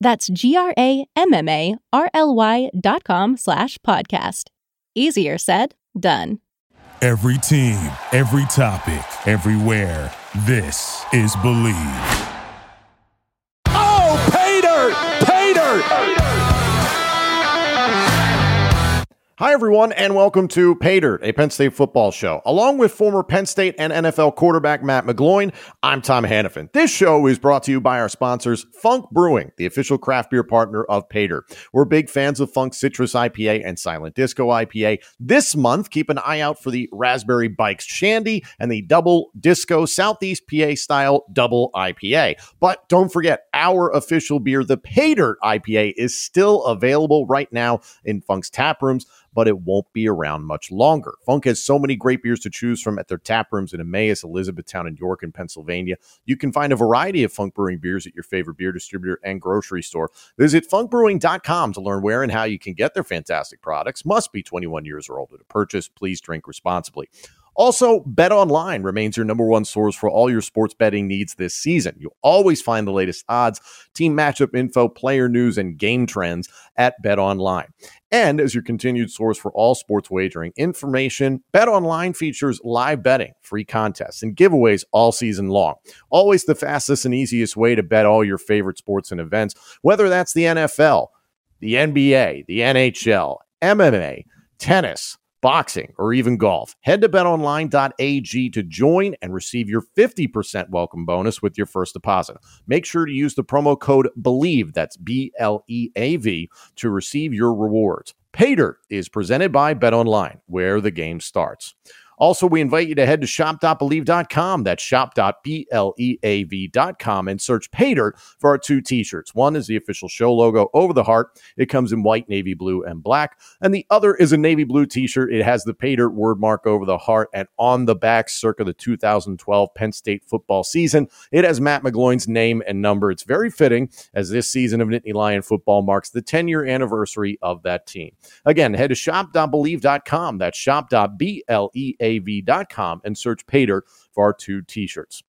That's G-R-A-M-M-A-R-L-Y dot com slash podcast. Easier said, done. Every team, every topic, everywhere. This is Bleav. Hi, everyone, and welcome to Pay Dirt, a Penn State football show. Along with former Penn State and NFL quarterback Matt McGloin, I'm Tom Hannafin. This show is brought to you by our sponsors, Funk Brewing, the official craft beer partner of Pay Dirt. We're big fans of Funk Citrus IPA and Silent Disco IPA. This month, keep an eye out for the Raspberry Bikes Shandy and the Double Disco Southeast PA style Double IPA. But don't forget, our official beer, the Pay Dirt IPA, is still available right now in Funk's tap rooms but it won't be around much longer. Funk has so many great beers to choose from at their tap rooms in Emmaus, Elizabethtown, and York in Pennsylvania. You can find a variety of Funk Brewing beers at your favorite beer distributor and grocery store. Visit funkbrewing.com to learn where and how you can get their fantastic products. Must be 21 years or older to purchase. Please drink responsibly. Also, Bet Online remains your number one source for all your sports betting needs this season. You'll always find the latest odds, team matchup info, player news, and game trends at Bet Online. And as your continued source for all sports wagering information, Bet Online features live betting, free contests, and giveaways all season long. Always the fastest and easiest way to bet all your favorite sports and events, whether that's the NFL, the NBA, the NHL, MMA, tennis boxing, or even golf. Head to betonline.ag to join and receive your 50% welcome bonus with your first deposit. Make sure to use the promo code BLEAV, that's B L E A V, to receive your rewards. Paydirt is presented by BetOnline, where the game starts. Also, we invite you to head to shop.bleav.com. That's shop.bleav.com and search Paydirt for our two t shirts. One is the official show logo over the heart, it comes in white, navy blue, and black. And the other is a navy blue t shirt. It has the Paydirt word mark over the heart and on the back, circa the 2012 Penn State football season. It has Matt McGloin's name and number. It's very fitting as this season of Nittany Lion football marks the 10 year anniversary of that team. Again, head to shop.bleav.com. That's shop.bleav.com av.com and search Paydirt for our two t shirts.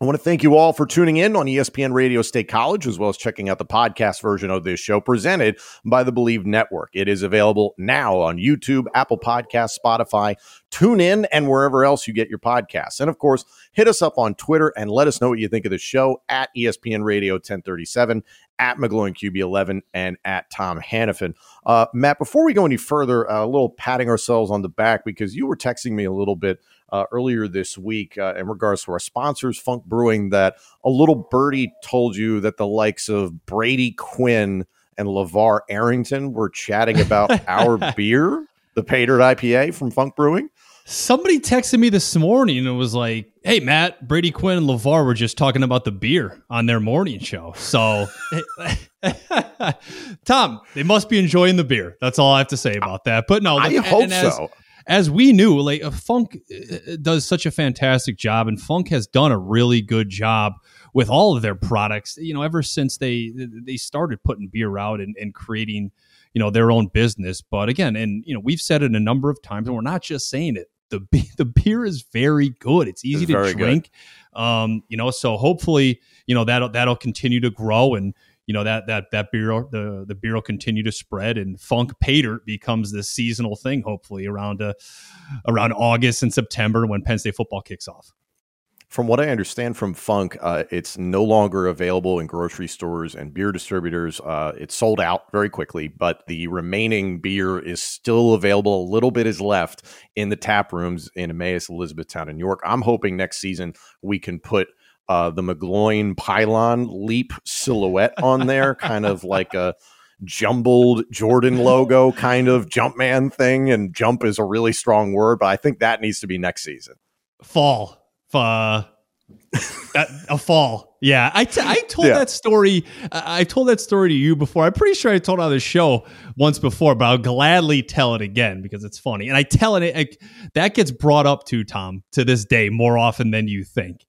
I want to thank you all for tuning in on ESPN Radio State College, as well as checking out the podcast version of this show presented by the Bleav Network. It is available now on YouTube, Apple Podcasts, Spotify, tune in, and wherever else you get your podcasts. And of course, hit us up on Twitter and let us know what you think of the show at ESPN Radio 1037, at McGloin QB11, and at Tom Hannafin. Uh, Matt, before we go any further, uh, a little patting ourselves on the back because you were texting me a little bit uh, earlier this week uh, in regards to our sponsors, Funk Brewing, that a little birdie told you that the likes of Brady Quinn and LaVar Arrington were chatting about our beer, the Pay Dirt IPA from Funk Brewing. Somebody texted me this morning and was like, "Hey, Matt, Brady Quinn and LaVar were just talking about the beer on their morning show." So, Tom, they must be enjoying the beer. That's all I have to say about that. But no, I hope as, so as we knew, like uh, Funk uh, does such a fantastic job, and Funk has done a really good job with all of their products. You know, ever since they they started putting beer out and, and creating, you know, their own business. But again, and you know, we've said it a number of times, and we're not just saying it. The the beer is very good. It's easy it's to drink. Um, you know, so hopefully, you know that that'll continue to grow and you know that that that beer the the beer will continue to spread and funk Paydirt becomes this seasonal thing hopefully around uh, around August and September when Penn State football kicks off. from what I understand from Funk, uh, it's no longer available in grocery stores and beer distributors. Uh, it's sold out very quickly, but the remaining beer is still available. A little bit is left in the tap rooms in Emmaus, Elizabethtown, and York. I'm hoping next season we can put uh, the McGloin pylon leap silhouette on there, kind of like a jumbled Jordan logo kind of Jumpman thing. And jump is a really strong word, but I think that needs to be next season. Fall uh, a fall. Yeah, I, t- I told yeah. that story. I told that story to you before. I'm pretty sure I told it on the show once before, but I'll gladly tell it again because it's funny. And I tell it, it that gets brought up to Tom to this day more often than you think.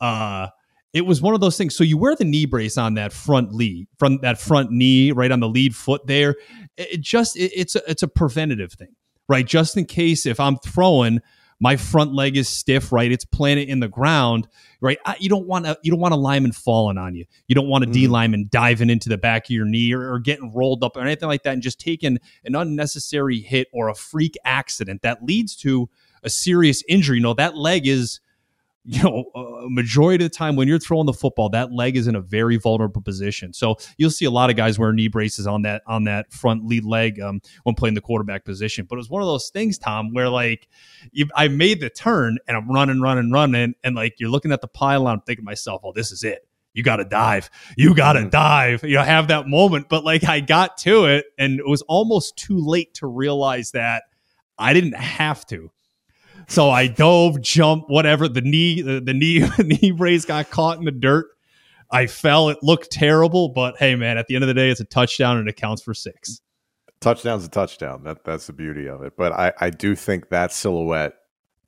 Uh, it was one of those things. So you wear the knee brace on that front lead, from that front knee, right on the lead foot there. It just it, it's a, it's a preventative thing, right? Just in case if I'm throwing my front leg is stiff, right? It's planted in the ground, right? You don't want to you don't want a lineman falling on you. You don't want a D mm-hmm. lineman diving into the back of your knee or, or, getting rolled up or anything like that, and just taking an unnecessary hit or a freak accident that leads to a serious injury. You know that leg is you know, a majority of the time when you're throwing the football, that leg is in a very vulnerable position. So you'll see a lot of guys wearing knee braces on that on that front lead leg um, when playing the quarterback position. But it was one of those things, Tom, where like you, I made the turn and I'm running, running, running, and like you're looking at the pylon, thinking to myself, "Oh, this is it." You got to dive. You got to mm-hmm. dive. You know, have that moment. But like I got to it and it was almost too late to realize that I didn't have to so I dove, jumped, whatever. The knee, the, the knee, knee brace got caught in the dirt. I fell. It looked terrible, but hey, man, at the end of the day, it's a touchdown and it counts for six. Touchdown's a touchdown. That that's the beauty of it. But I I do think that silhouette,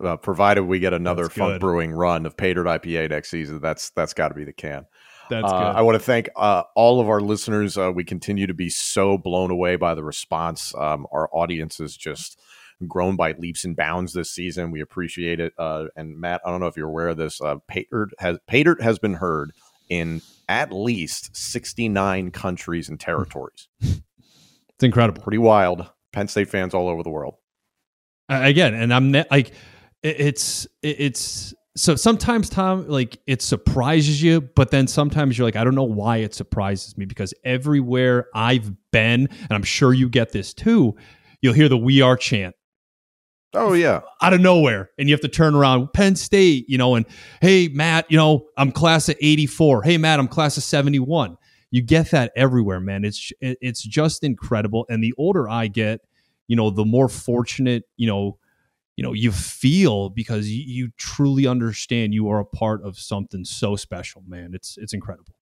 uh, provided we get another Funk. Brewing run of Paydirt IPA next season, that's that's got to be the can. That's uh, I want to thank uh, all of our listeners. Uh, we continue to be so blown away by the response. Um, our audience is just grown by leaps and bounds this season. We appreciate it. Uh, and Matt, I don't know if you're aware of this. Uh, Paydirt has Paydirt has been heard in at least 69 countries and territories. It's incredible. Pretty wild. Penn State fans all over the world. Uh, again, and I'm ne- like, it's it's so sometimes Tom like it surprises you, but then sometimes you're like, I don't know why it surprises me because everywhere I've been, and I'm sure you get this too, you'll hear the "We Are" chant Oh yeah. Out of nowhere. And you have to turn around Penn State, you know, and hey Matt, you know, I'm class of 84. Hey Matt, I'm class of 71. You get that everywhere, man. It's it's just incredible and the older I get, you know, the more fortunate, you know, you know, you feel because you, you truly understand you are a part of something so special, man. It's it's incredible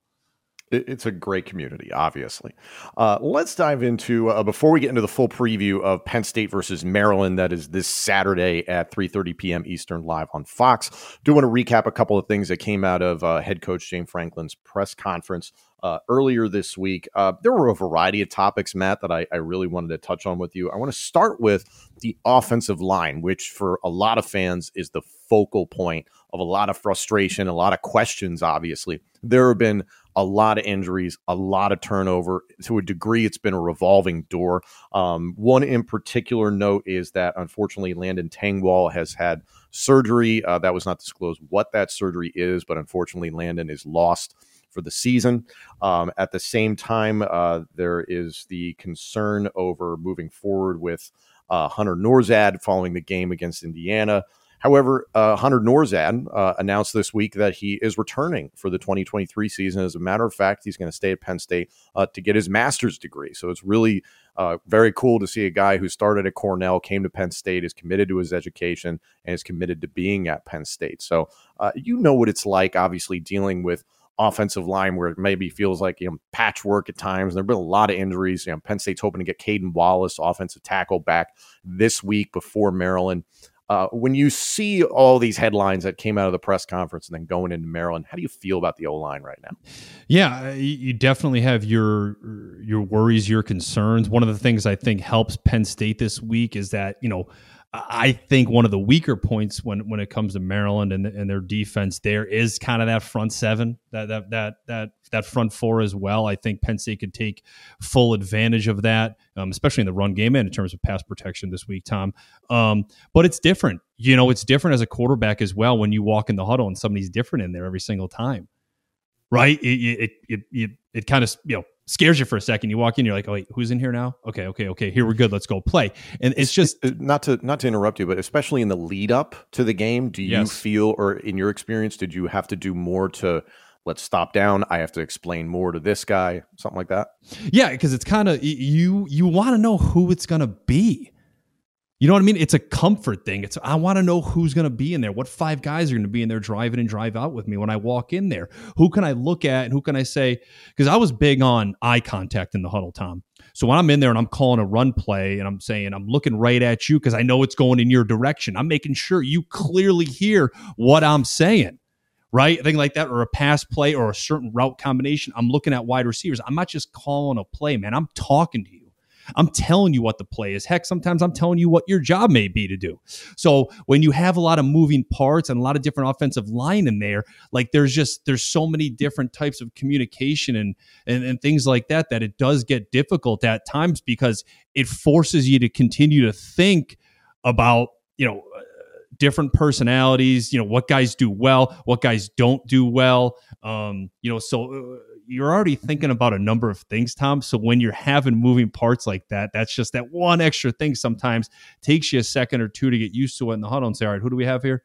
it's a great community, obviously. Uh, let's dive into uh, before we get into the full preview of Penn State versus Maryland. That is this Saturday at 3:30 p.m. Eastern, live on Fox. Do want to recap a couple of things that came out of uh, head coach James Franklin's press conference uh, earlier this week. Uh, there were a variety of topics, Matt, that I, I really wanted to touch on with you. I want to start with the offensive line, which for a lot of fans is the focal point of a lot of frustration, a lot of questions. Obviously, there have been a lot of injuries, a lot of turnover. To a degree, it's been a revolving door. Um, one in particular note is that unfortunately, Landon Tengwall has had surgery. Uh, that was not disclosed what that surgery is, but unfortunately, Landon is lost for the season. Um, at the same time, uh, there is the concern over moving forward with uh, Hunter Nourzad following the game against Indiana. However, uh, Hunter Nourzad uh, announced this week that he is returning for the 2023 season. As a matter of fact, he's going to stay at Penn State uh, to get his master's degree. So it's really uh, very cool to see a guy who started at Cornell, came to Penn State, is committed to his education, and is committed to being at Penn State. So uh, you know what it's like, obviously, dealing with offensive line where it maybe feels like you know patchwork at times. There have been a lot of injuries. You know, Penn State's hoping to get Caedan Wallace, offensive tackle, back this week before Maryland. Uh, when you see all these headlines that came out of the press conference and then going into Maryland, how do you feel about the O line right now? Yeah, you definitely have your your worries, your concerns. One of the things I think helps Penn State this week is that you know I think one of the weaker points when when it comes to Maryland and, and their defense there is kind of that front seven, that that that that that front four as well. I think Penn State could take full advantage of that, um, especially in the run game and in terms of pass protection this week, Tom. Um, but it's different you know, it's different as a quarterback as well when you walk in the huddle and somebody's different in there every single time, right? It it it it, it kind of you know scares you for a second. You walk in, you're like, oh wait, who's in here now? Okay, okay, okay. Here we're good. Let's go play. And it's just not to not to interrupt you, but especially in the lead up to the game, do you yes. feel, or in your experience, did you have to do more to let's stop down i have to explain more to this guy something like that yeah because it's kind of you you want to know who it's going to be you know what I mean? It's a comfort thing. It's I want to know who's going to be in there. What five guys are going to be in there driving and drive out with me when I walk in there? Who can I look at and who can I say? Because I was big on eye contact in the huddle, Tom. So when I'm in there and I'm calling a run play and I'm saying I'm looking right at you because I know it's going in your direction. I'm making sure you clearly hear what I'm saying. Right? A Thing like that, or a pass play or a certain route combination. I'm looking at wide receivers. I'm not just calling a play, man. I'm talking to you. I'm telling you what the play is. Heck, sometimes I'm telling you what your job may be to do. So when you have a lot of moving parts and a lot of different offensive line in there, like there's just there's so many different types of communication and and, and things like that that it does get difficult at times because it forces you to continue to think about you know different personalities you know what guys do well what guys don't do well um you know so uh, you're already thinking about a number of things, Tom. So when you're having moving parts like that, that's just that one extra thing sometimes takes you a second or two to get used to it in the huddle and say, all right, who do we have here?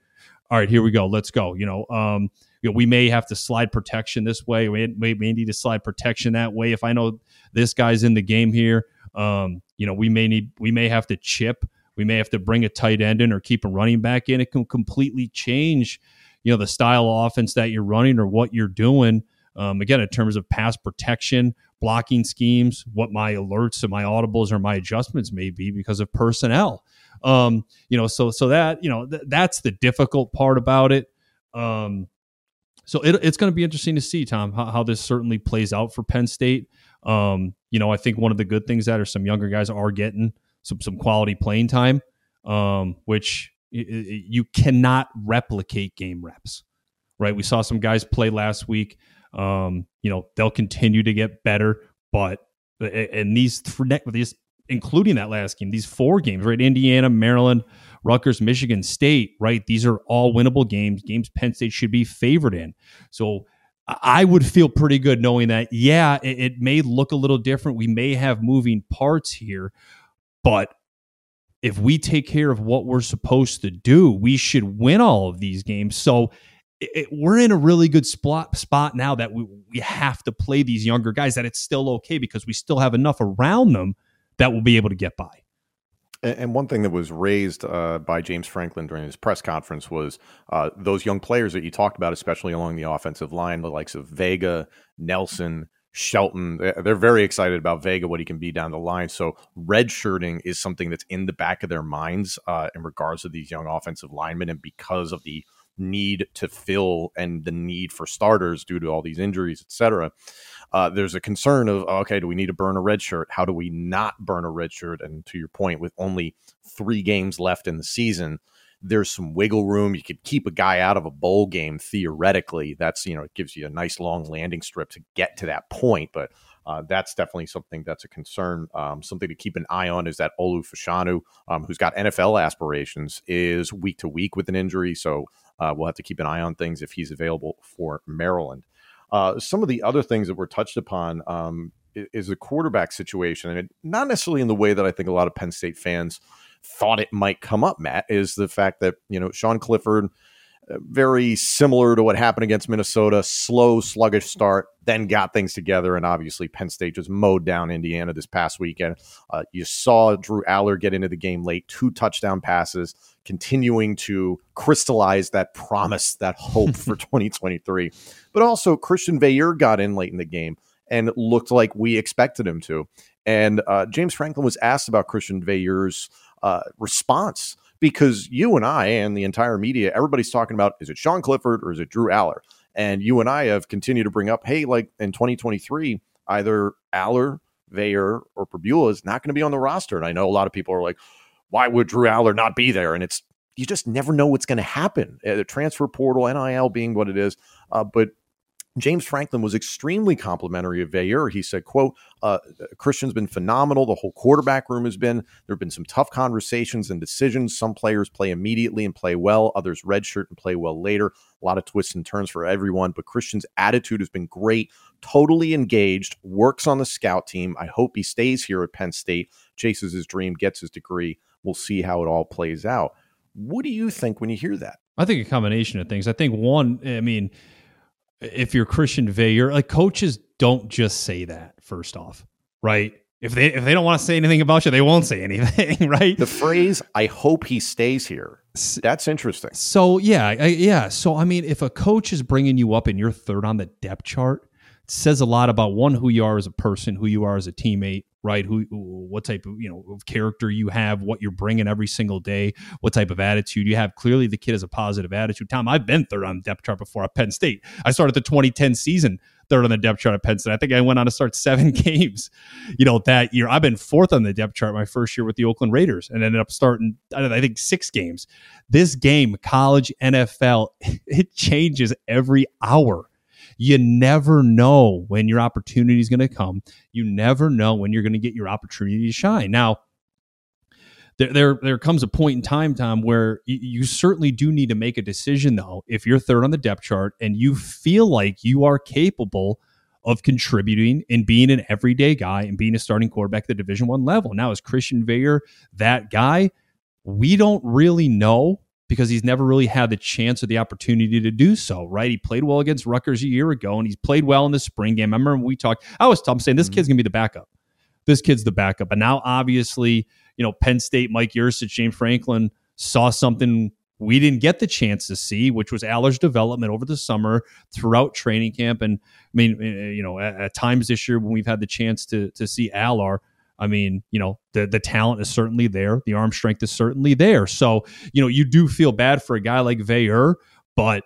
All right, here we go. Let's go. You know, um, you know, we may have to slide protection this way. We may, may need to slide protection that way. If I know this guy's in the game here, um, you know, we may need, we may have to chip. We may have to bring a tight end in or keep a running back in. It can completely change, you know, the style of offense that you're running or what you're doing um, again, in terms of pass protection, blocking schemes, what my alerts and my audibles or my adjustments may be because of personnel. Um, you know, so so that you know th- that's the difficult part about it. Um, so it, it's going to be interesting to see, Tom, how, how, this certainly plays out for Penn State. Um, you know, I think one of the good things that are some younger guys are getting some some quality playing time, um, which you cannot replicate game reps, right? We saw some guys play last week. Um, you know, they'll continue to get better, but and these three, these including that last game, these four games, right? Indiana, Maryland, Rutgers, Michigan State, right? These are all winnable games, games Penn State should be favored in. So I would feel pretty good knowing that, yeah, it, it may look a little different. We may have moving parts here, but if we take care of what we're supposed to do, we should win all of these games. So it, we're in a really good spot spot now that we, we have to play these younger guys that it's still okay because we still have enough around them that we'll be able to get by. And one thing that was raised uh, by James Franklin during his press conference was uh, those young players that you talked about, especially along the offensive line, the likes of Vega, Nelson, Shelton. They're very excited about Vega, what he can be down the line. So redshirting is something that's in the back of their minds uh, in regards to these young offensive linemen, and because of the need to fill and the need for starters due to all these injuries, etc. Uh, there's a concern of okay, do we need to burn a red shirt? How do we not burn a red shirt? And to your point, with only three games left in the season, there's some wiggle room. You could keep a guy out of a bowl game theoretically. That's you know it gives you a nice long landing strip to get to that point, but. Uh, that's definitely something that's a concern. Um, something to keep an eye on is that Olu Fashanu, um, who's got NFL aspirations, is week to week with an injury. So uh, we'll have to keep an eye on things if he's available for Maryland. Uh, some of the other things that were touched upon um, is the quarterback situation, and it, not necessarily in the way that I think a lot of Penn State fans thought it might come up. Matt is the fact that you know Sean Clifford very similar to what happened against Minnesota. Slow, sluggish start, then got things together, and obviously Penn State just mowed down Indiana this past weekend. Uh, you saw Drew Allar get into the game late, two touchdown passes, continuing to crystallize that promise, that hope for 2023. But also Christian Veilleux got in late in the game and looked like we expected him to. And uh, James Franklin was asked about Christian Veilleux's uh, response because you and I and the entire media, everybody's talking about is it Sean Clifford or is it Drew Allar? And you and I have continued to bring up, hey, like in 2023, either Allar, Veilleux, or Pribula is not going to be on the roster. And I know a lot of people are like, why would Drew Allar not be there? And it's you just never know what's going to happen. Uh, the transfer portal, NIL being what it is, uh, but James Franklin was extremely complimentary of Veilleux. He said, quote, uh, Christian's been phenomenal. The whole quarterback room has been. There have been some tough conversations and decisions. Some players play immediately and play well. Others redshirt and play well later. A lot of twists and turns for everyone. But Christian's attitude has been great. Totally engaged. Works on the scout team. I hope he stays here at Penn State, chases his dream, gets his degree. We'll see how it all plays out. What do you think when you hear that? I think a combination of things. I think one, I mean, if you're Christian Veilleux, like coaches don't just say that first off, right? If they if they don't want to say anything about you, they won't say anything, right? The phrase "I hope he stays here" that's interesting. So yeah, I, yeah. So I mean, if a coach is bringing you up and you're third on the depth chart, says a lot about one who you are as a person, who you are as a teammate, right? Who, what type of you know of character you have, what you're bringing every single day, what type of attitude you have. Clearly, the kid has a positive attitude. Tom, I've been third on the depth chart before at Penn State. I started the 2010 season third on the depth chart at Penn State. I think I went on to start seven games, you know, that year. I've been fourth on the depth chart my first year with the Oakland Raiders and ended up starting, I think, six games. This game, college, NFL, it changes every hour you never know when your opportunity is going to come. You never know when you're going to get your opportunity to shine. Now, there, there, there comes a point in time, Tom, where you, you certainly do need to make a decision, though. If you're third on the depth chart and you feel like you are capable of contributing and being an everyday guy and being a starting quarterback at the Division One level. Now, is Christian Veilleux that guy? We don't really know because he's never really had the chance or the opportunity to do so, right? He played well against Rutgers a year ago and he's played well in the spring game. I remember when we talked, I was I'm saying this mm-hmm. kid's gonna be the backup. This kid's the backup. And now obviously, you know, Penn State, Mike Yurcich, James Franklin saw something we didn't get the chance to see, which was Allar's development over the summer throughout training camp. And I mean, eh, eh, you know, at, at times this year when we've had the chance to to see Allar, I mean, you know, the the talent is certainly there. The arm strength is certainly there. So, you know, you do feel bad for a guy like Veilleux, but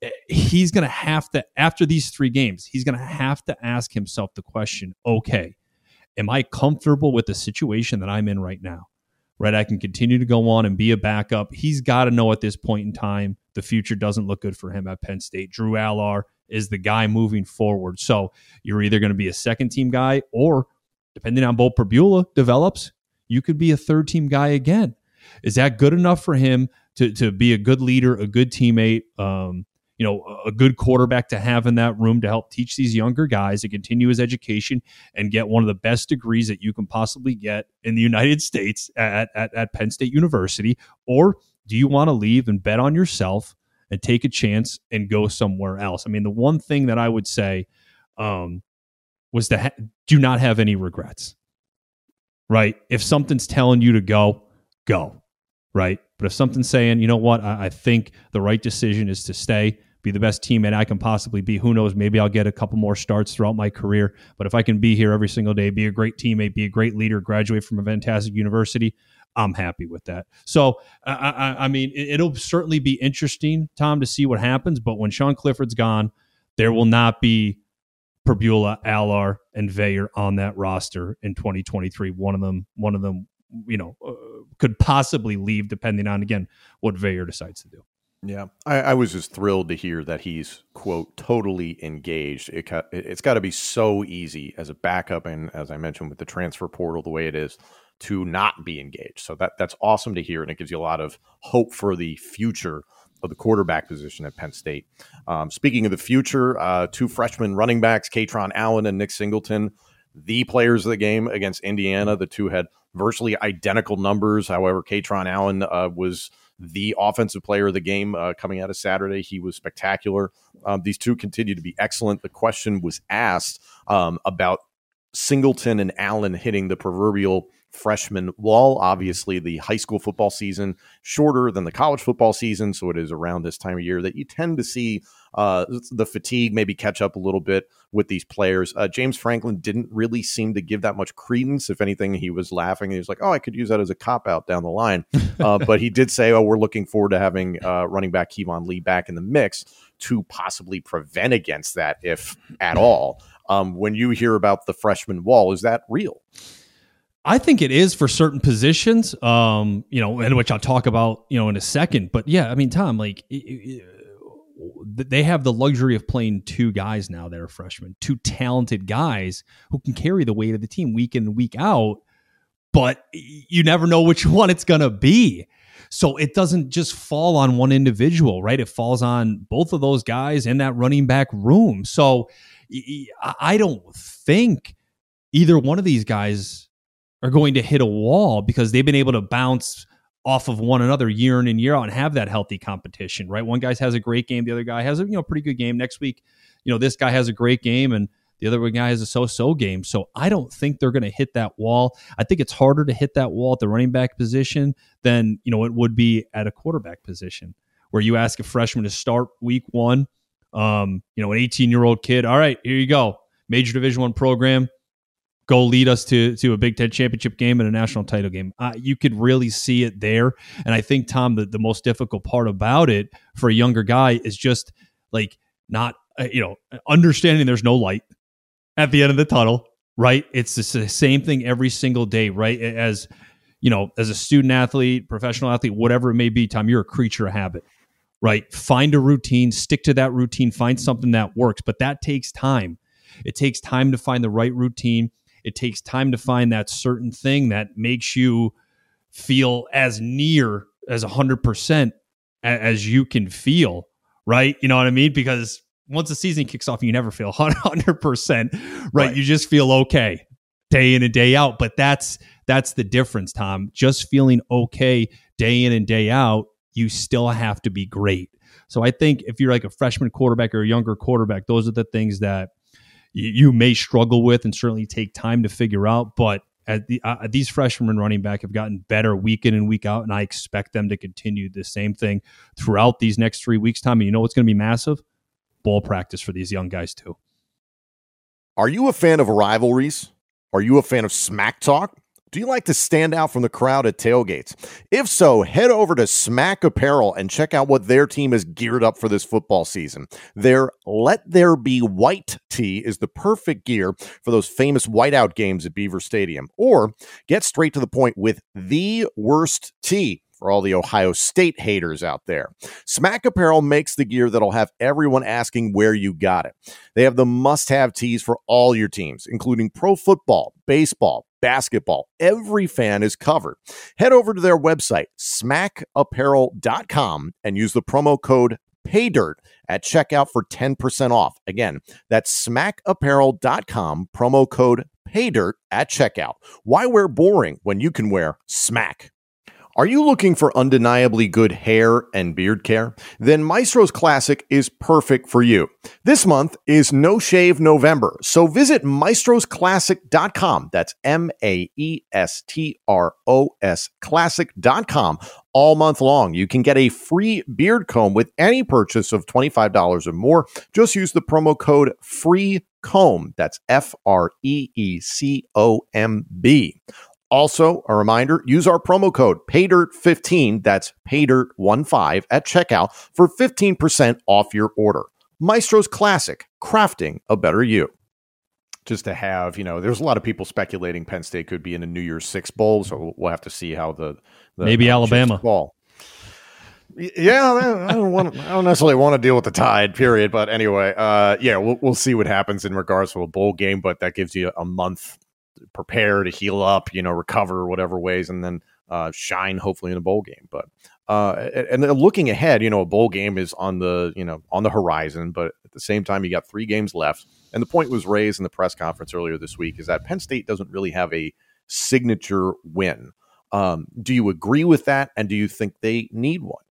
eh, he's going to have to after these three games, he's going to have to ask himself the question, okay, am I comfortable with the situation that I'm in right now? Right, I can continue to go on and be a backup. He's got to know at this point in time the future doesn't look good for him at Penn State. Drew Allar is the guy moving forward. So you're either going to be a second team guy or depending on Beau Pribula develops, you could be a third team guy again. Is that good enough for him to, to be a good leader, a good teammate, um, you know, a good quarterback to have in that room to help teach these younger guys to continue his education and get one of the best degrees that you can possibly get in the United States at, at, at Penn State University? Or do you want to leave and bet on yourself and take a chance and go somewhere else? I mean, the one thing that I would say, um, was to ha- do not have any regrets. Right? If something's telling you to go, go. Right? But if something's saying, you know what, I, I think the right decision is to stay, be the best teammate I can possibly be. Who knows? Maybe I'll get a couple more starts throughout my career. But if I can be here every single day, be a great teammate, be a great leader, graduate from a fantastic university, I'm happy with that. So, I, I, I mean, it, will certainly be interesting, Tom, to see what happens. But when Sean Clifford's gone, there will not be Pribula, Allar, and Veilleux on that roster in 2023. One of them, one of them, you know, uh, could possibly leave depending on again what Veilleux decides to do. Yeah, I, I, was just thrilled to hear that he's quote totally engaged. It, it's got to be so easy as a backup, and as I mentioned with the transfer portal, the way it is, to not be engaged. So that that's awesome to hear, and it gives you a lot of hope for the future of the quarterback position at Penn State. Um, speaking of the future, uh, two freshman running backs, Kaytron Allen and Nick Singleton, the players of the game against Indiana. The two had virtually identical numbers. However, Kaytron Allen uh, was the offensive player of the game uh, coming out of Saturday. He was spectacular. Um, these two continue to be excellent. The question was asked um, about Singleton and Allen hitting the proverbial freshman wall. Obviously, the high school football season shorter than the college football season, so it is around this time of year that you tend to see uh, the fatigue maybe catch up a little bit with these players. Uh, James Franklin didn't really seem to give that much credence. If anything, he was laughing. He was like, "Oh, I could use that as a cop out down the line," uh, but he did say, "Oh, we're looking forward to having uh, running back Keyvone Lee back in the mix." To possibly prevent against that, if at all. Um, when you hear about the freshman wall, is that real? I think it is for certain positions, um, you know, and which I'll talk about, you know, in a second. But yeah, I mean, Tom, like, they have the luxury of playing two guys now that are freshmen, two talented guys who can carry the weight of the team week in and week out. But you never know which one it's going to be. So it doesn't just fall on one individual, right? It falls on both of those guys in that running back room. So I don't think either one of these guys are going to hit a wall because they've been able to bounce off of one another year in and year out and have that healthy competition, right? One guy has a great game, the other guy has a you know pretty good game. Next week, you know, this guy has a great game and the other guy has a so-so game. So I don't think they're going to hit that wall. I think it's harder to hit that wall at the running back position than, you know, it would be at a quarterback position where you ask a freshman to start week 1, um, you know, an 18-year-old kid, all right, here you go. Major Division 1 program, go lead us to to a Big Ten championship game and a national title game. Uh, you could really see it there, and I think Tom, the, the most difficult part about it for a younger guy is just like not uh, you know understanding there's no light at the end of the tunnel. Right, it's the same thing every single day. Right, as you know, as a student athlete, professional athlete, whatever it may be, Tom, you're a creature of habit right? Find a routine, stick to that routine, find something that works, but that takes time. It takes time to find the right routine. It takes time to find that certain thing that makes you feel as near as 100% as you can feel, right? You know what I mean? Because once the season kicks off, you never feel 100%, right? right? You just feel okay day in and day out, but that's that's the difference, Tom. Just feeling okay day in and day out, you still have to be great. So I think if you're like a freshman quarterback or a younger quarterback, those are the things that you, may struggle with and certainly take time to figure out. But the, uh, these freshmen running back have gotten better week in and week out, and I expect them to continue the same thing throughout these next three weeks. Time, and you know what's going to be massive? Ball practice for these young guys too. Are you a fan of rivalries? Are you a fan of smack talk? Do you like to stand out from the crowd at tailgates? If so, head over to Smack Apparel and check out what their team is geared up for this football season. Their Let There Be White tee is the perfect gear for those famous whiteout games at Beaver Stadium. Or get straight to the point with the worst tee for all the Ohio State haters out there. Smack Apparel makes the gear that'll have everyone asking where you got it. They have the must have tees for all your teams, including pro football, baseball, basketball. Every fan is covered. Head over to their website, smackapparel.com, and use the promo code PAYDIRT at checkout for 10% off. Again, that's smackapparel.com, promo code PAYDIRT at checkout. Why wear boring when you can wear smack? Are you looking for undeniably good hair and beard care? Then Maestro's Classic is perfect for you. This month is No Shave November, so visit maestrosclassic.com. That's M A E S T R O S classic.com all month long. You can get a free beard comb with any purchase of $25 or more. Just use the promo code FREE comb. That's F R E E C O M B. Also, a reminder use our promo code PAYDIRT15, that's PAYDIRT15 at checkout for 15% off your order. Maestro's Classic, crafting a better you. Just to have, you know, there's a lot of people speculating Penn State could be in a New Year's Six bowl, so we'll have to see how the, the maybe Alabama ball. Yeah, I don't want. I don't necessarily want to deal with the tide. Period. But anyway, uh, yeah, we'll we'll see what happens in regards to a bowl game. But that gives you a month prepare to heal up, you know, recover whatever ways, and then uh, shine hopefully in a bowl game. But uh, and then looking ahead, you know, a bowl game is on the you know on the horizon, but at the same time, you got three games left. And the point was raised in the press conference earlier this week is that Penn State doesn't really have a signature win. Um, do you agree with that? And do you think they need one?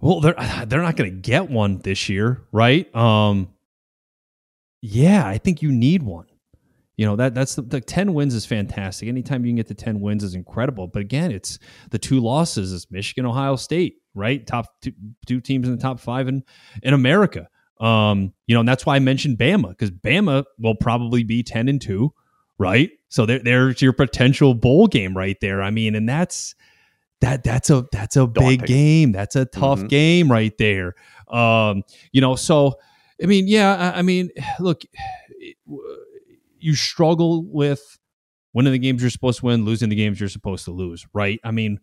Well, they're they're not going to get one this year, right? Um, yeah, I think you need one. You know that that's the, the, ten wins is fantastic. Anytime you can get to ten wins is incredible. But again, it's the two losses is Michigan, Ohio State, right? Top two, two teams in the top five in in America. Um, you know, and that's why I mentioned Bama because Bama will probably be ten and two, right? So there, there's your potential bowl game right there. I mean, and that's that that's a that's a Daunting. big game. That's a tough mm-hmm. game right there. Um, you know, so I mean, yeah, I, I mean, look. You struggle with winning the games you're supposed to win, losing the games you're supposed to lose, right? I mean,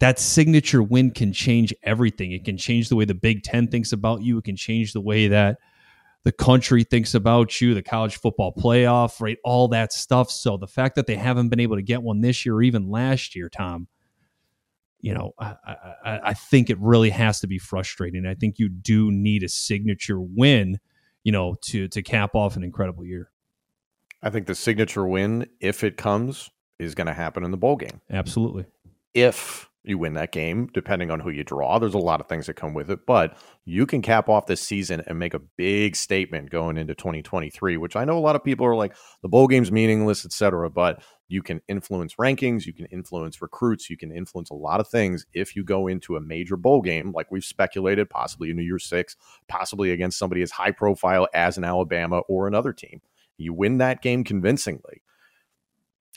that signature win can change everything. It can change the way the Big Ten thinks about you. It can change the way that the country thinks about you, the college football playoff, right? All that stuff. So the fact that they haven't been able to get one this year or even last year, Tom, you know, I, I, I think it really has to be frustrating. I think you do need a signature win, you know, to to cap off an incredible year. I think the signature win, if it comes, is going to happen in the bowl game. Absolutely. If you win that game, depending on who you draw. There's a lot of things that come with it, but you can cap off this season and make a big statement going into 2023, which I know a lot of people are like, the bowl game's meaningless, etc. But you can influence rankings, you can influence recruits, you can influence a lot of things if you go into a major bowl game, like we've speculated, possibly in New Year Six, possibly against somebody as high profile as an Alabama or another team. You win that game convincingly.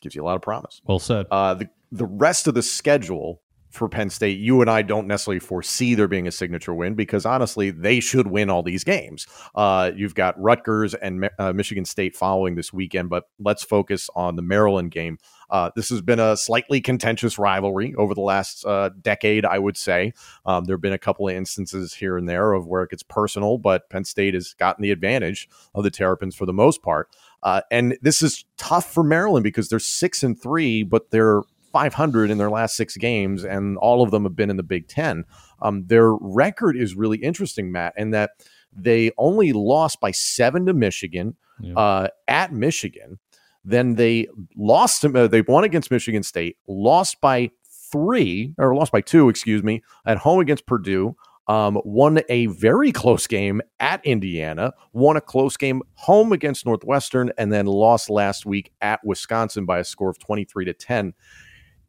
Gives you a lot of promise. Well said. Uh, the the rest of the schedule for Penn State, you and I don't necessarily foresee there being a signature win because honestly, they should win all these games. Uh, you've got Rutgers and uh, Michigan State following this weekend, but let's focus on the Maryland game. Uh, this has been a slightly contentious rivalry over the last uh, decade, I would say. Um, there have been a couple of instances here and there of where it gets personal, but Penn State has gotten the advantage of the Terrapins for the most part. Uh, and this is tough for Maryland because they're six and three, but they're 500 in their last six games, and all of them have been in the Big Ten. Um, their record is really interesting, Matt, in that they only lost by seven to Michigan yeah. uh, at Michigan. Then they lost. To, uh, they won against Michigan State, lost by three or lost by two, excuse me, at home against Purdue. Um, won a very close game at Indiana, won a close game home against Northwestern, and then lost last week at Wisconsin by a score of 23 to 10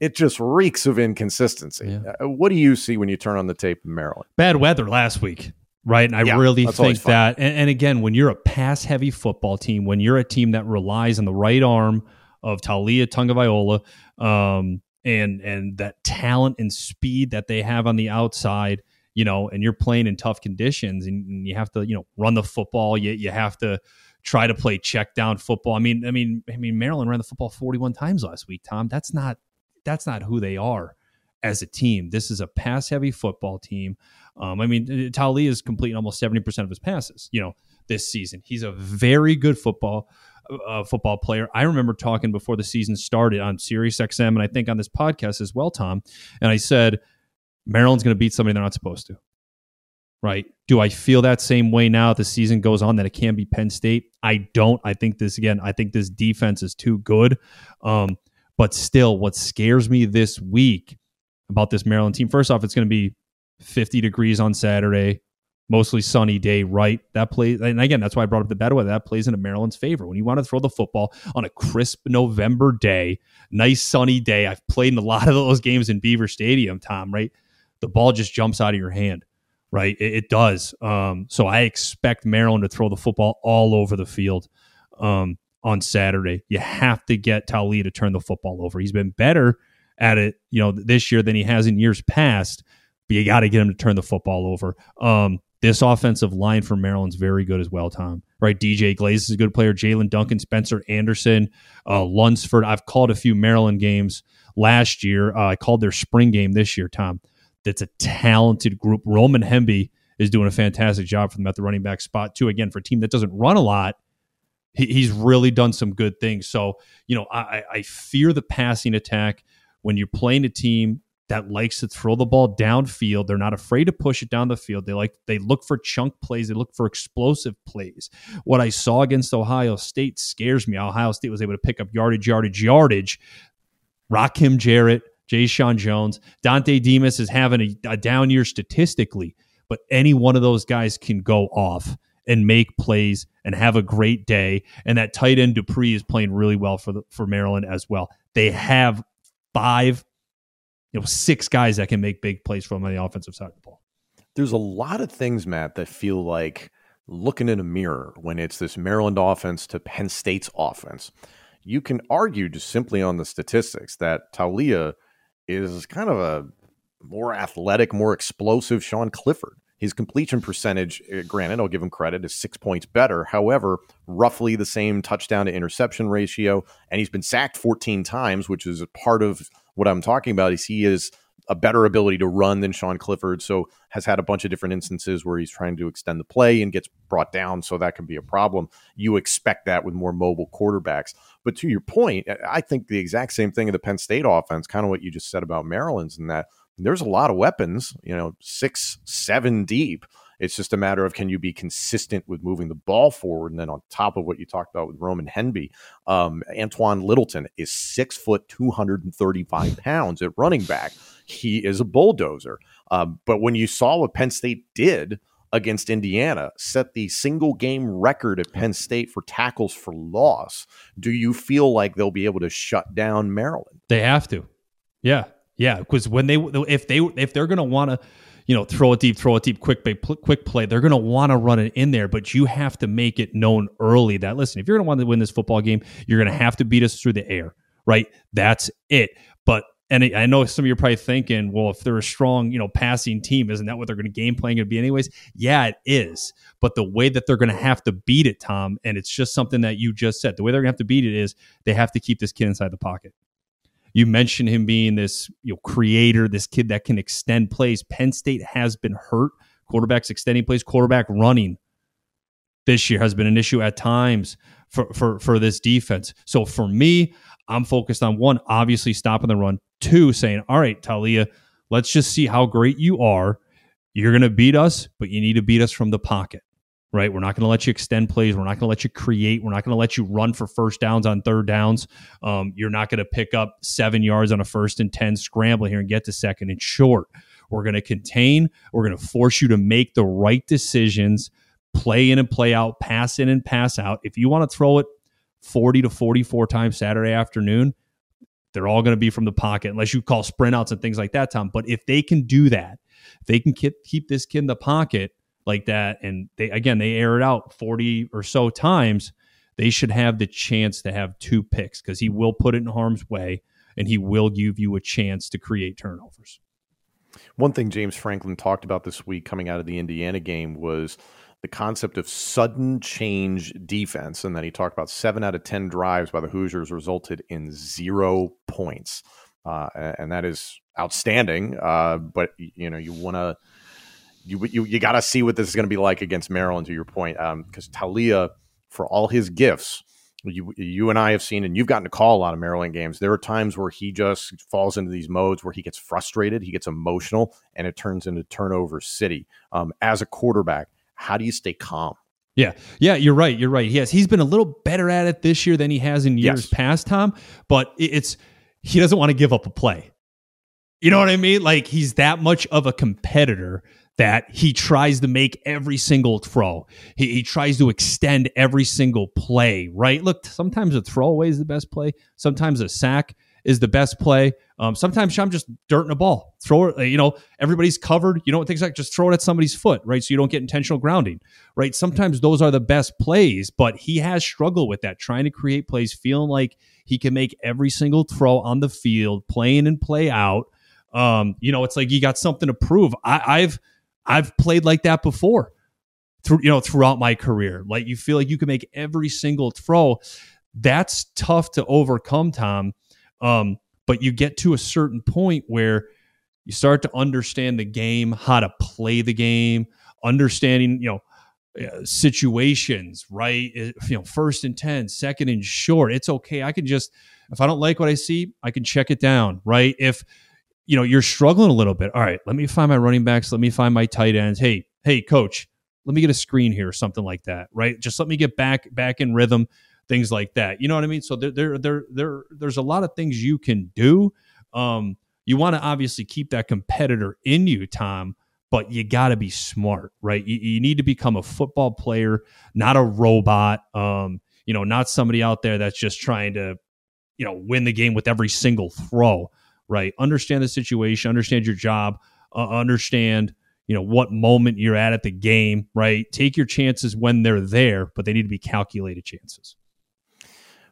it just reeks of inconsistency. Yeah. Uh, what do you see when you turn on the tape in Maryland? Bad weather last week, right? And I yeah, really think that, and, and, again, when you're a pass heavy football team, when you're a team that relies on the right arm of Taulia Tagovailoa, um, and and that talent and speed that they have on the outside, you know, and you're playing in tough conditions, and, and you have to, you know, run the football. You you have to try to play check down football. I mean, I mean, I mean, Maryland ran the football 41 times last week. Tom, that's not that's not who they are as a team. This is a pass heavy football team. Um, I mean, Taulia is completing almost 70% of his passes, you know, this season. He's a very good football uh, football player. I remember talking before the season started on Sirius XM and I think on this podcast as well, Tom. And I said, Maryland's going to beat somebody they're not supposed to. Right. Do I feel that same way now that the season goes on that it can be Penn State? I don't. I think this, again, I think this defense is too good. Um, but still, what scares me this week about this Maryland team, first off, it's going to be 50 degrees on Saturday, mostly sunny day, right? That plays, and again, that's why I brought up the bad weather. That plays into Maryland's favor. When you want to throw the football on a crisp November day, nice sunny day, I've played in a lot of those games in Beaver Stadium, Tom, right? The ball just jumps out of your hand, right? It, it does. Um, so I expect Maryland to throw the football all over the field. Um, on Saturday. You have to get Taulia to turn the football over. He's been better at it, you know, this year than he has in years past. But you got to get him to turn the football over. Um, this offensive line for Maryland's very good as well, Tom. Right? DJ Glaze is a good player. Jaelyn Duncan, Spencer Anderson, uh, Lunsford. I've called a few Maryland games last year. Uh, I called their spring game this year, Tom. That's a talented group. Roman Hemby is doing a fantastic job for them at the running back spot, too. Again, for a team that doesn't run a lot, he, he's really done some good things. So, you know, I, I fear the passing attack when you're playing a team that likes to throw the ball downfield. They're not afraid to push it down the field. They like they look for chunk plays. They look for explosive plays. What I saw against Ohio State scares me. Ohio State was able to pick up yardage, yardage, yardage. Rakim Jarrett, Jeshaun Jones, Dontay Demus is having a, a down year statistically, but any one of those guys can go off and make plays and have a great day. And that tight end Dupree is playing really well for the, for Maryland as well. They have five, you know, six guys that can make big plays from the offensive side of the ball. There's a lot of things, Matt, that feel like looking in a mirror when it's this Maryland offense to Penn State's offense. You can argue just simply on the statistics that Taulia is kind of a more athletic, more explosive Sean Clifford. His completion percentage, uh, granted, I'll give him credit, is six points better. However, roughly the same touchdown to interception ratio, and he's been sacked 14 times, which is part of what I'm talking about. Is he is a better ability to run than Sean Clifford, so has had a bunch of different instances where he's trying to extend the play and gets brought down, so that can be a problem. You expect that with more mobile quarterbacks. But to your point, I think the exact same thing in the Penn State offense, kind of what you just said about Maryland's, and that there's a lot of weapons, you know, six, seven deep. It's just a matter of can you be consistent with moving the ball forward? And then on top of what you talked about with Roman Hemby, um, Antwain Littleton is six foot, 235 pounds at running back. He is a bulldozer. Um, but when you saw what Penn State did against Indiana, set the single game record at Penn State for tackles for loss, do you feel like they'll be able to shut down Maryland? They have to. Yeah. Yeah, because when they if they if they're going to want to you know, throw it deep, throw it deep, quick play, quick play. They're going to want to run it in there, but you have to make it known early that listen, if you're going to want to win this football game, you're going to have to beat us through the air, right? That's it. But and I know some of you are probably thinking, well, if they're a strong, you know, passing team, isn't that what they're going to game plan going to be anyways? Yeah, it is. But the way that they're going to have to beat it, Tom, and it's just something that you just said, the way they're going to have to beat it is they have to keep this kid inside the pocket. You mentioned him being this you know creator, this kid that can extend plays. Penn State has been hurt. Quarterbacks extending plays, quarterback running this year has been an issue at times for for for this defense. So for me, I'm focused on one, obviously stopping the run. Two, saying, all right, Taulia, let's just see how great you are. You're going to beat us, but you need to beat us from the pocket right? We're not going to let you extend plays. We're not going to let you create. We're not going to let you run for first downs on third downs. Um, you're not going to pick up seven yards on a first and 10 scramble here and get to second and short. We're going to contain. We're going to force you to make the right decisions, play in and play out, pass in and pass out. If you want to throw it 40 to 44 times Saturday afternoon, they're all going to be from the pocket, unless you call sprint outs and things like that, Tom. But if they can do that, they can keep this kid in the pocket, like that and they again they air it out 40 or so times they should have the chance to have two picks because he will put it in harm's way and he will give you a chance to create turnovers. One thing james franklin talked about this week coming out of the indiana game was the concept of sudden change defense and then he talked about seven out of ten drives by the hoosiers resulted in zero points. Uh, and that is outstanding uh, but you know you want to you you, you got to see what this is going to be like against Maryland. To your point, because um, Taulia, for all his gifts, you you and I have seen, and you've gotten to call a lot of Maryland games. There are times where he just falls into these modes where he gets frustrated, he gets emotional, and it turns into turnover city. Um, as a quarterback, how do you stay calm? Yeah, yeah, you're right. You're right. Yes, he's been a little better at it this year than he has in years yes. past, Tom. But it's he doesn't want to give up a play. You know what I mean? Like he's that much of a competitor that he tries to make every single throw. He, he, tries to extend every single play, right? Look, sometimes a throwaway is the best play. Sometimes a sack is the best play. Um, sometimes I'm just dirting a ball. Throw it, you know, everybody's covered. You know what things like just throw it at somebody's foot, right? So you don't get intentional grounding, right? Sometimes those are the best plays, but he has struggled with that, trying to create plays, feeling like he can make every single throw on the field, playing and play out. Um, you know, it's like you got something to prove. I, I've I've played like that before through you know throughout my career. Like you feel like you can make every single throw. That's tough to overcome, Tom. Um, but you get to a certain point where you start to understand the game, how to play the game, understanding, you know, uh, situations, right? You know, first and 10, second and short. It's okay. I can just, if I don't like what I see, I can check it down, right? If you know, you're struggling a little bit. All right, let me find my running backs. Let me find my tight ends. Hey, hey, coach, let me get a screen here or something like that, right? Just let me get back back in rhythm, things like that. You know what I mean? So there, there, there, there there's a lot of things you can do. Um, you want to obviously keep that competitor in you, Tom, but you got to be smart, right? You, you, need to become a football player, not a robot. Um, you know, not somebody out there that's just trying to, you know, win the game with every single throw right? Understand the situation, understand your job, uh, understand you know what moment you're at at the game, right? Take your chances when they're there, but they need to be calculated chances.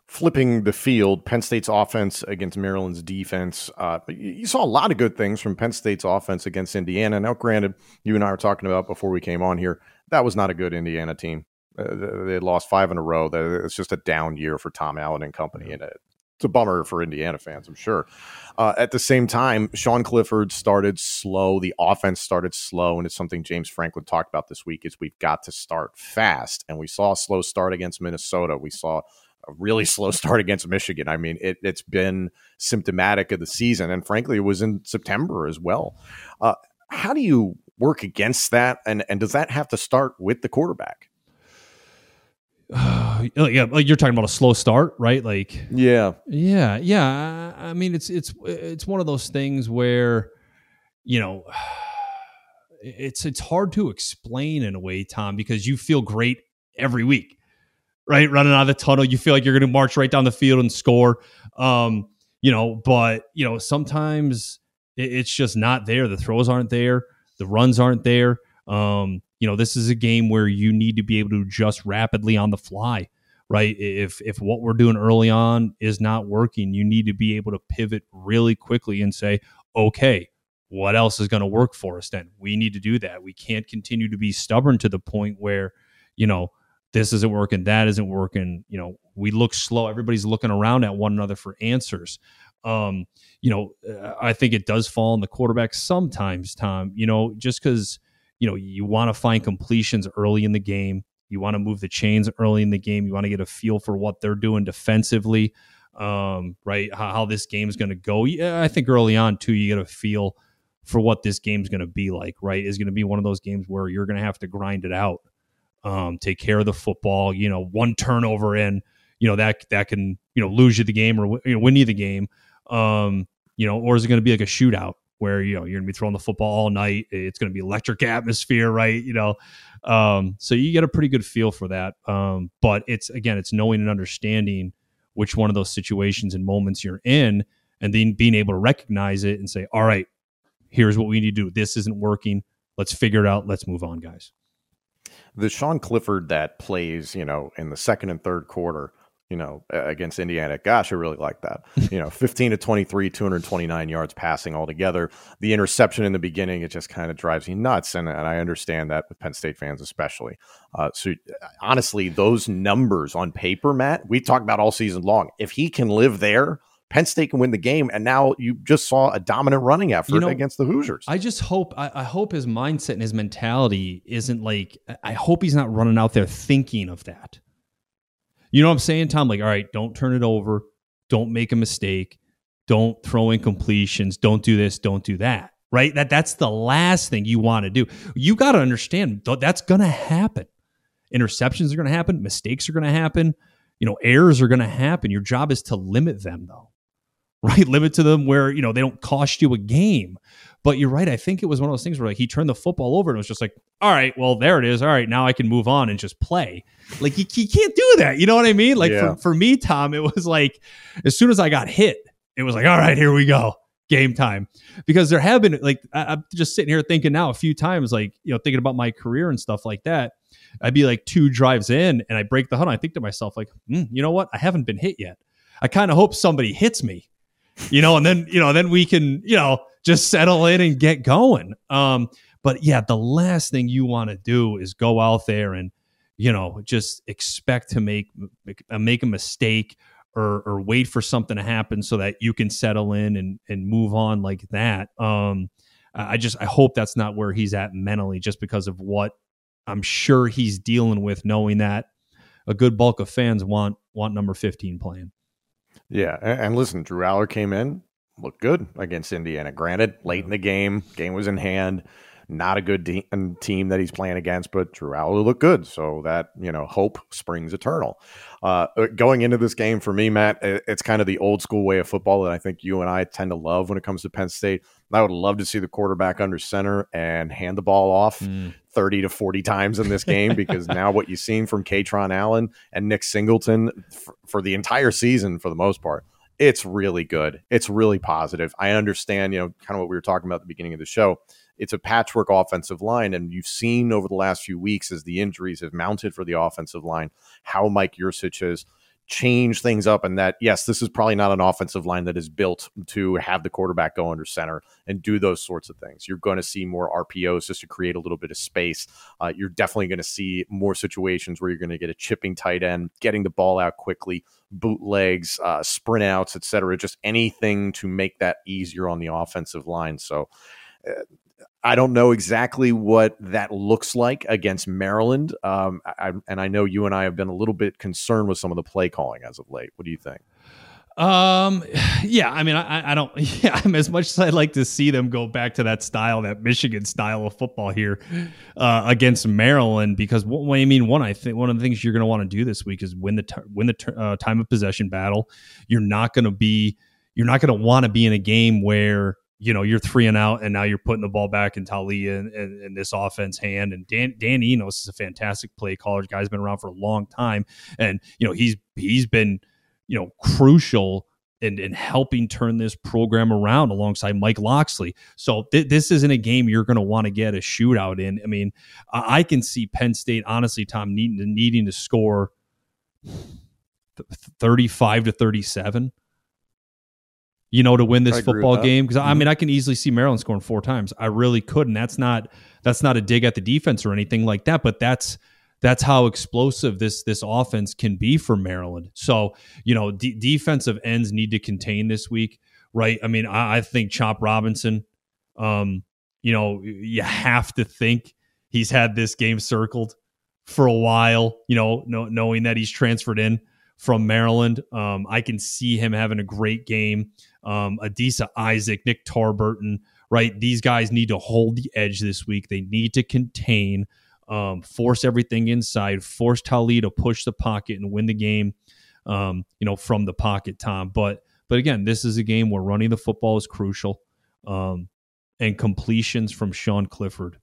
Flipping the field, Penn State's offense against Maryland's defense. Uh, you saw a lot of good things from Penn State's offense against Indiana. Now, granted, you and I were talking about before we came on here, that was not a good Indiana team. Uh, they lost five in a row. That it's just a down year for Tom Allen and company, and it's a bummer for Indiana fans, I'm sure. Uh, at the same time, Sean Clifford started slow. The offense started slow, and it's something James Franklin talked about this week. Is we've got to start fast, and we saw a slow start against Minnesota. We saw a really slow start against Michigan. I mean, it, has been symptomatic of the season, and frankly, it was in September as well. Uh, how do you work against that, and and does that have to start with the quarterback? Uh, yeah, like you're talking about a slow start, right? Like, yeah, yeah, yeah. I mean, it's it's it's one of those things where, you know, it's it's hard to explain in a way, Tom, because you feel great every week, right? Running out of the tunnel, you feel like you're going to march right down the field and score. Um, you know, but you know, sometimes it's just not there. The throws aren't there, the runs aren't there. Um, you know, this is a game where you need to be able to adjust rapidly on the fly, right? If if what we're doing early on is not working, you need to be able to pivot really quickly and say, okay, what else is going to work for us then? We need to do that. We can't continue to be stubborn to the point where, you know, this isn't working, that isn't working. You know, we look slow. Everybody's looking around at one another for answers. Um, you know, I think it does fall on the quarterback sometimes, Tom, you know, just because – you know, you want to find completions early in the game. You want to move the chains early in the game. You want to get a feel for what they're doing defensively, um, right? How, how this game is going to go. Yeah, I think early on too, you get a feel for what this game's going to be like. Right? Is going to be one of those games where you're going to have to grind it out, um, take care of the football. You know, one turnover in, you know that that can you know lose you the game or you know, win you the game. Um, you know, or is it going to be like a shootout? Where you know you're to be throwing the football all night. It's to be electric atmosphere, right? You know, um, so you get a pretty good feel for that. Um, but it's again, it's knowing and understanding which one of those situations and moments you're in, and then being able to recognize it and say, "All right, here's what we need to do. This isn't working. Let's figure it out. Let's move on, guys." The Sean Clifford that plays, you know, in the second and third quarter you know, against Indiana. Gosh, I really like that. You know, 15 to 23, 229 yards passing altogether. The interception in the beginning, it just kind of drives me nuts. And, and I understand that with Penn State fans, especially. Uh, so honestly, those numbers on paper, Matt, we talked about all season long. If he can live there, Penn State can win the game, and now you just saw a dominant running effort you know, against the Hoosiers. I just hope, I, I, hope his mindset and his mentality isn't like. I hope he's not running out there thinking of that. You know what I'm saying, Tom? Like, all right, don't turn it over. Don't make a mistake. Don't throw incompletions. Don't do this. Don't do that. Right? That that's the last thing you want to do. You got to understand that's going to happen. Interceptions are going to happen. Mistakes are going to happen. You know, errors are going to happen. Your job is to limit them, though. Right? Limit to them where you know they don't cost you a game. But you're right. I think it was one of those things where like he turned the football over and it was just like, all right, well, there it is. All right, now I can move on and just play. Like you, you can't do that. You know what I mean? Like yeah. for, for me, Tom, it was like as soon as I got hit, it was like, all right, here we go. Game time. Because there have been like I, I'm just sitting here thinking now a few times, like, you know, thinking about my career and stuff like that. I'd be like two drives in and I break the hunt. I think to myself, like, mm, you know what? I haven't been hit yet. I kind of hope somebody hits me, you know, and then, you know, then we can, you know, just settle in and get going. Um, but yeah, the last thing you want to do is go out there and you know just expect to make make a mistake or or wait for something to happen so that you can settle in and and move on like that. Um, I just I hope that's not where he's at mentally, just because of what I'm sure he's dealing with, knowing that a good bulk of fans want want number 15 playing. Yeah, and listen, Drew Allar came in, looked good against Indiana. Granted, late in the game, game was in hand. Not a good de- team that he's playing against, but Drew Allar looked good. So that, you know, hope springs eternal. Uh, uh going into this game for me, Matt, it's kind of the old school way of football that I think you and I tend to love when it comes to Penn State. I would love to see the quarterback under center and hand the ball off mm. 30 to 40 times in this game because now what you've seen from Kaytron Allen and Nick Singleton for the entire season, for the most part, it's really good. It's really positive. I understand, you know, kind of what we were talking about at the beginning of the show. It's a patchwork offensive line, and you've seen over the last few weeks as the injuries have mounted for the offensive line how Mike Yurcich has change things up and that yes this is probably not an offensive line that is built to have the quarterback go under center and do those sorts of things. You're going to see more rpos just to create a little bit of space. Uh, you're definitely going to see more situations where you're going to get a chipping tight end getting the ball out quickly bootlegs uh, sprint outs etc just anything to make that easier on the offensive line. So uh, I don't know exactly what that looks like against Maryland. Um, I, and I know you and I have been a little bit concerned with some of the play calling as of late. What do you think? Um, yeah, I mean, I, I don't, yeah, I'm as much as I'd like to see them go back to that style, that Michigan style of football here, uh, against Maryland, because what I mean, one, I think one of the things you're going to want to do this week is win the, win the uh, time of possession battle. You're not going to be, you're not going to want to be in a game where you know, you're three and out, and now you're putting the ball back in Taulia and, and, and, this offense hand. And Dan Dan Enos is a fantastic play caller. Guy's been around for a long time, and you know he's he's been you know crucial in, in helping turn this program around alongside Mike Locksley. So th- this isn't a game you're going to want to get a shootout in. I mean, I, I can see Penn State honestly, Tom needing to, needing to score. 35 to 37 you know, to win this football game. Because mm-hmm. I mean, I can easily see Maryland scoring four times. I really could, and that's not that's not a dig at the defense or anything like that. But that's that's how explosive this this offense can be for Maryland. So you know, d- defensive ends need to contain this week, right? I mean, I, I think Chop Robinson. Um, you know, you have to think he's had this game circled for a while. You know, know knowing that he's transferred in from Maryland. Um, I can see him having a great game. Um, Adisa Isaac, Nick Tarburton, right? These guys need to hold the edge this week. They need to contain, um, force everything inside, force Taulia to push the pocket and win the game. Um, you know, from the pocket, Tom. But but again, this is a game where running the football is crucial, um, and completions from Sean Clifford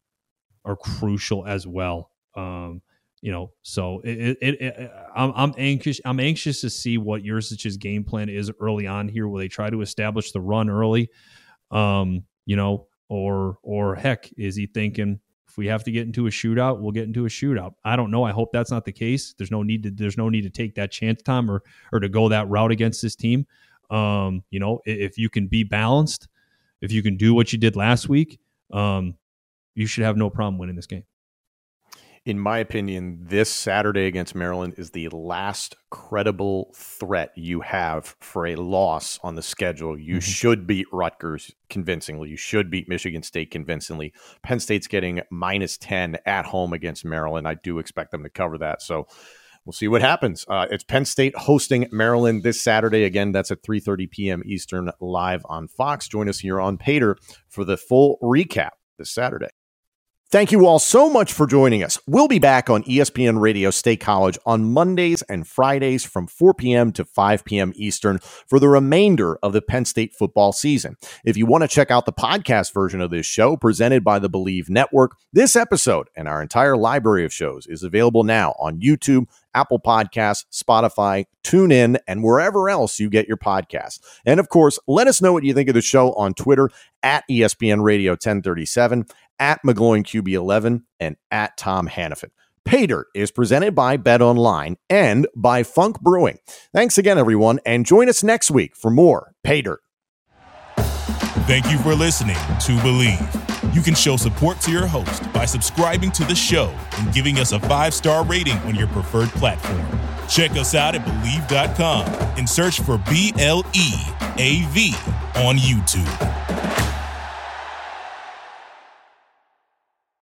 are crucial as well. Um, you know so it, it, it, I'm, I'm anxious i'm anxious to see what Yurcich's game plan is early on here. Will they try to establish the run early? Um you know or or heck is he thinking if we have to get into a shootout we'll get into a shootout? I don't know. I hope that's not the case. There's no need to there's no need to take that chance tom or or to go that route against this team. Um you know if you can be balanced if you can do what you did last week um you should have no problem winning this game in my opinion, this Saturday against Maryland is the last credible threat you have for a loss on the schedule. You mm-hmm. should beat Rutgers convincingly. You should beat Michigan State convincingly. Penn State's getting minus 10 at home against Maryland. I do expect them to cover that. So we'll see what happens. Uh, it's Penn State hosting Maryland this Saturday. Again, that's at 3.30 p.m. Eastern live on Fox. Join us here on Paydirt for the full recap this Saturday. Thank you all so much for joining us. We'll be back on ESPN Radio State College on Mondays and Fridays from 4 p.m. to 5 p.m. Eastern for the remainder of the Penn State football season. If you want to check out the podcast version of this show presented by the Bleav Network, this episode and our entire library of shows is available now on YouTube, Apple Podcasts, Spotify, TuneIn, and wherever else you get your podcasts. And of course, let us know what you think of the show on Twitter at ESPN Radio 1037 at McGloin QB11, and at Tom Hannafin. Paydirt is presented by Bet Online and by Funk Brewing. Thanks again, everyone, and join us next week for more Paydirt. Thank you for listening to Bleav. You can show support to your host by subscribing to the show and giving us a five star rating on your preferred platform. Check us out at Bleav.com and search for B L E A V on YouTube.